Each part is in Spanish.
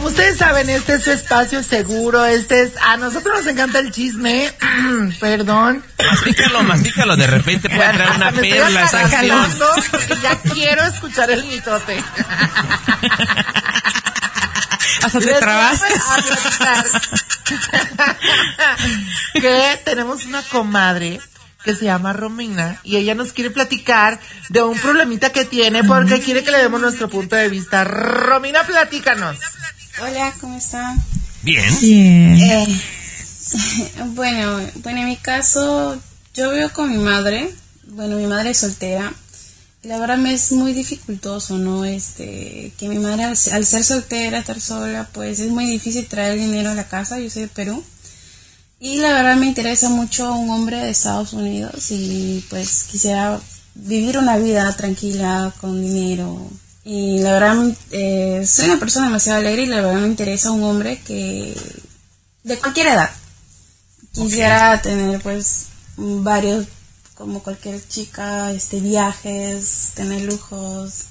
como ustedes saben, este es su espacio seguro, este es, a nosotros nos encanta el chisme, perdón. Mastícalo, mastícalo, de repente puede traer una perla. Ya quiero escuchar el mitote. Hasta te trabas. que tenemos una comadre que se llama Romina y ella nos quiere platicar de un problemita que tiene porque quiere que le demos nuestro punto de vista. Romina, platícanos. Hola, ¿cómo están? Bien. Bien. Eh, bueno, bueno, en mi caso, yo vivo con mi madre. Bueno, mi madre es soltera. La verdad me es muy dificultoso, ¿no? Este, que mi madre al, al ser soltera, estar sola, pues es muy difícil traer dinero a la casa. Yo soy de Perú. Y la verdad me interesa mucho un hombre de Estados Unidos y pues quisiera vivir una vida tranquila, con dinero. Y la verdad eh, soy una persona demasiado alegre y la verdad me interesa un hombre que de cualquier edad. Quisiera tener pues varios, como cualquier chica, este viajes, tener lujos.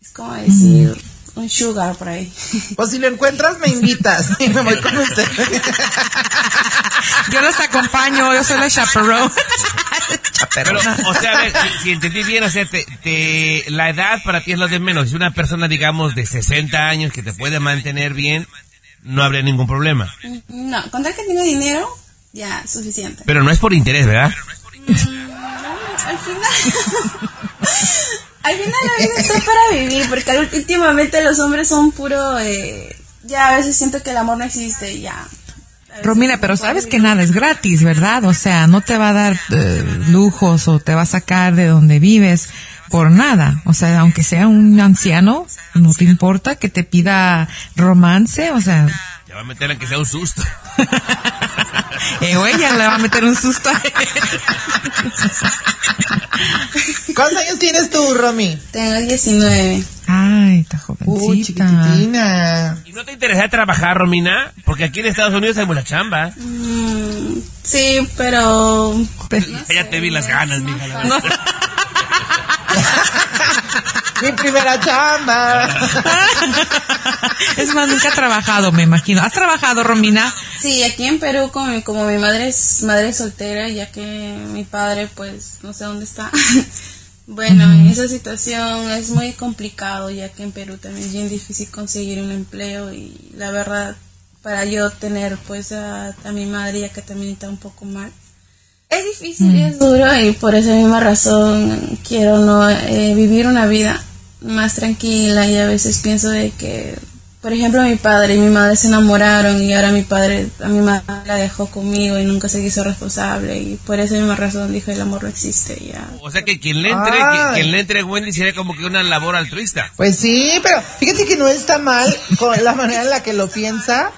Es como decir un sugar por ahí. Pues si lo encuentras, me invitas y me voy con usted. Yo los acompaño, yo soy la chaperone. Pero, o sea, a ver, si, si entendí bien, o sea, te, te- la edad para ti es lo de menos. Si una persona, digamos, de 60 años que te puede mantener bien, no habría ningún problema. No, con tal que tenga dinero, ya, suficiente. Pero no es por interés, ¿verdad? Al final. Al final la vida está para vivir, porque últimamente los hombres son puro. Eh, ya a veces siento que el amor no existe y ya. Romina, pero sabes que nada es gratis, ¿verdad? O sea, no te va a dar eh, lujos o te va a sacar de donde vives por nada. O sea, aunque sea un anciano, no te importa que te pida romance, o sea, Ya va a meter en que sea un susto. eh, o ella le va a meter un susto. ¿Cuántos años tienes tú, Romy? Tengo 19. Ay, está Uy, jovencita. chiquititina. ¿Y no te interesa trabajar, Romina? Porque aquí en Estados Unidos hay buena chamba. Mm, sí, pero. Ya te vi las ganas, mija. la. Mi primera chamba. es más, nunca ha trabajado, me imagino. ¿Has trabajado, Romina? Sí, aquí en Perú, como, mi- como mi madre es madre soltera, ya que mi padre, pues, no sé dónde está. bueno, en esa situación es muy complicado, ya que en Perú también es bien difícil conseguir un empleo y la verdad, para yo tener, pues, a, a mi madre, ya que también está un poco mal. Es difícil y es duro y por esa misma razón quiero no eh, vivir una vida más tranquila y a veces pienso de que por ejemplo mi padre y mi madre se enamoraron y ahora mi padre a mi madre la dejó conmigo y nunca se quiso responsable y por esa misma razón dijo el amor no existe ya O sea que quien le entre, quien, quien le entre Wendy sería como que una labor altruista. Pues sí, pero fíjate que no está mal con la manera en la que lo piensa.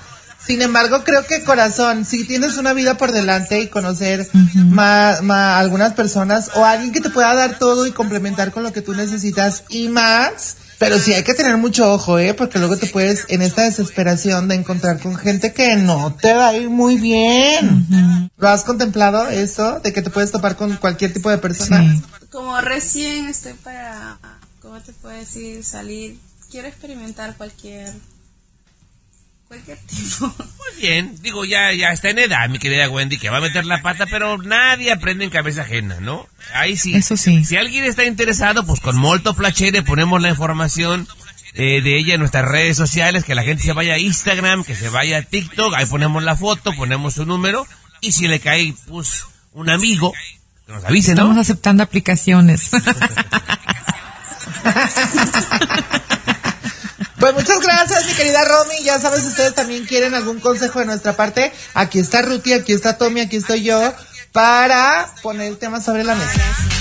Sin embargo, creo que corazón, si tienes una vida por delante y conocer más, algunas personas o alguien que te pueda dar todo y complementar con lo que tú necesitas y más, pero sí hay que tener mucho ojo, ¿eh? Porque luego te puedes, en esta desesperación de encontrar con gente que no te va a ir muy bien. ¿Lo has contemplado eso? De que te puedes topar con cualquier tipo de persona. Sí. como recién estoy para cómo te puedo decir salir quiero experimentar cualquier cualquier tipo Muy bien, digo, ya, ya está en edad, mi querida Wendy, que va a meter la pata, pero nadie aprende en cabeza ajena, ¿no? Ahí sí. Eso sí. Si alguien está interesado, pues con molto placere ponemos la información eh, de ella en nuestras redes sociales, que la gente se vaya a Instagram, que se vaya a TikTok, ahí ponemos la foto, ponemos su número, y si le cae, pues, un amigo, que nos avise, Estamos ¿no? aceptando aplicaciones. Pues muchas gracias, mi querida Romy. Ya sabes, ustedes también quieren algún consejo de nuestra parte, aquí está Ruti, aquí está Tommy, aquí estoy yo, para poner el tema sobre la mesa.